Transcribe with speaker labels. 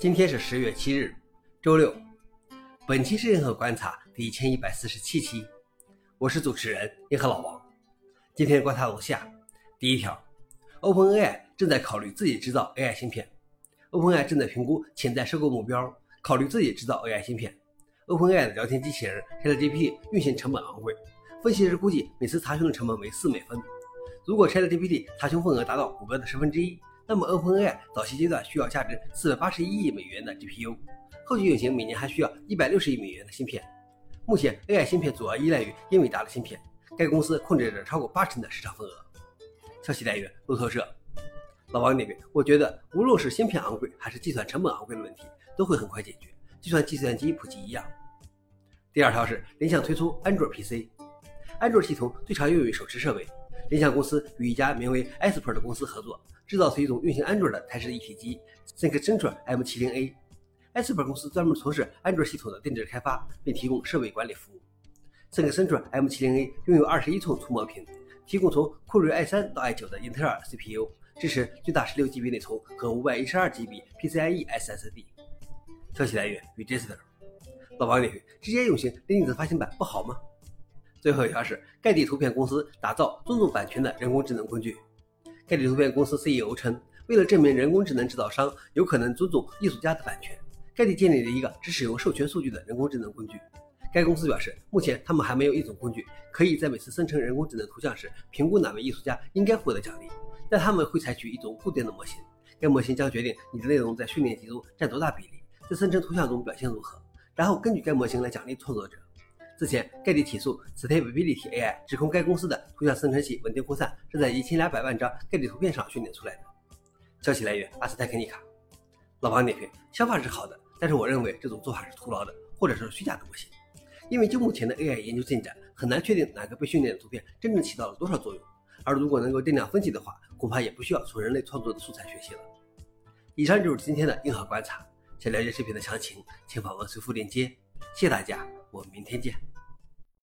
Speaker 1: 今天是十月七日，周六。本期是银河观察第一千一百四十七期，我是主持人银河老王。今天观察如下：第一条，OpenAI 正在考虑自己制造 AI 芯片。OpenAI 正在评估潜在收购目标，考虑自己制造 AI 芯片。OpenAI 的聊天机器人 ChatGPT 运行成本昂贵，分析师估计每次查询的成本为四美分。如果 ChatGPT 查询份额达到谷歌的十分之一。那么，OpenAI 早期阶段需要价值四百八十一亿美元的 GPU，后续运行每年还需要一百六十亿美元的芯片。目前，AI 芯片主要依赖于英伟达的芯片，该公司控制着超过八成的市场份额。消息来源：路透社。老王那边，我觉得无论是芯片昂贵还是计算成本昂贵的问题，都会很快解决，就像计算机普及一样。第二条是联想推出安卓 PC，安卓系统最常用于手持设备。联想公司与一家名为 Esper 的公司合作，制造出一种运行安卓的台式一体机 Think Central M70A。Esper 公司专门从事安卓系统的定制开发，并提供设备管理服务。Think Central M70A 拥有21寸触摸屏，提供从酷睿 i3 到 i9 的英特尔 CPU，支持最大 16GB 内存和 512GB PCIe SSD。消息来源：Register。老王你直接运行电子发行版不好吗？最后一条是盖蒂图片公司打造尊重版权的人工智能工具。盖蒂图片公司 CEO 称，为了证明人工智能制造商有可能尊重艺术家的版权，盖蒂建立了一个只使用授权数据的人工智能工具。该公司表示，目前他们还没有一种工具可以在每次生成人工智能图像时评估哪位艺术家应该获得奖励，但他们会采取一种固定的模型。该模型将决定你的内容在训练集中占多大比例，在生成图像中表现如何，然后根据该模型来奖励创作者。之前，盖蒂起诉 Stability AI，指控该公司的图像生成器稳定扩散是在一千两百万张盖蒂图片上训练出来的。消息来源：阿斯泰克尼卡。老王点评：想法是好的，但是我认为这种做法是徒劳的，或者是虚假的模型。因为就目前的 AI 研究进展，很难确定哪个被训练的图片真正起到了多少作用。而如果能够定量分析的话，恐怕也不需要从人类创作的素材学习了。以上就是今天的硬核观察。想了解视频的详情，请访问随附链接。谢谢大家，我们明天见。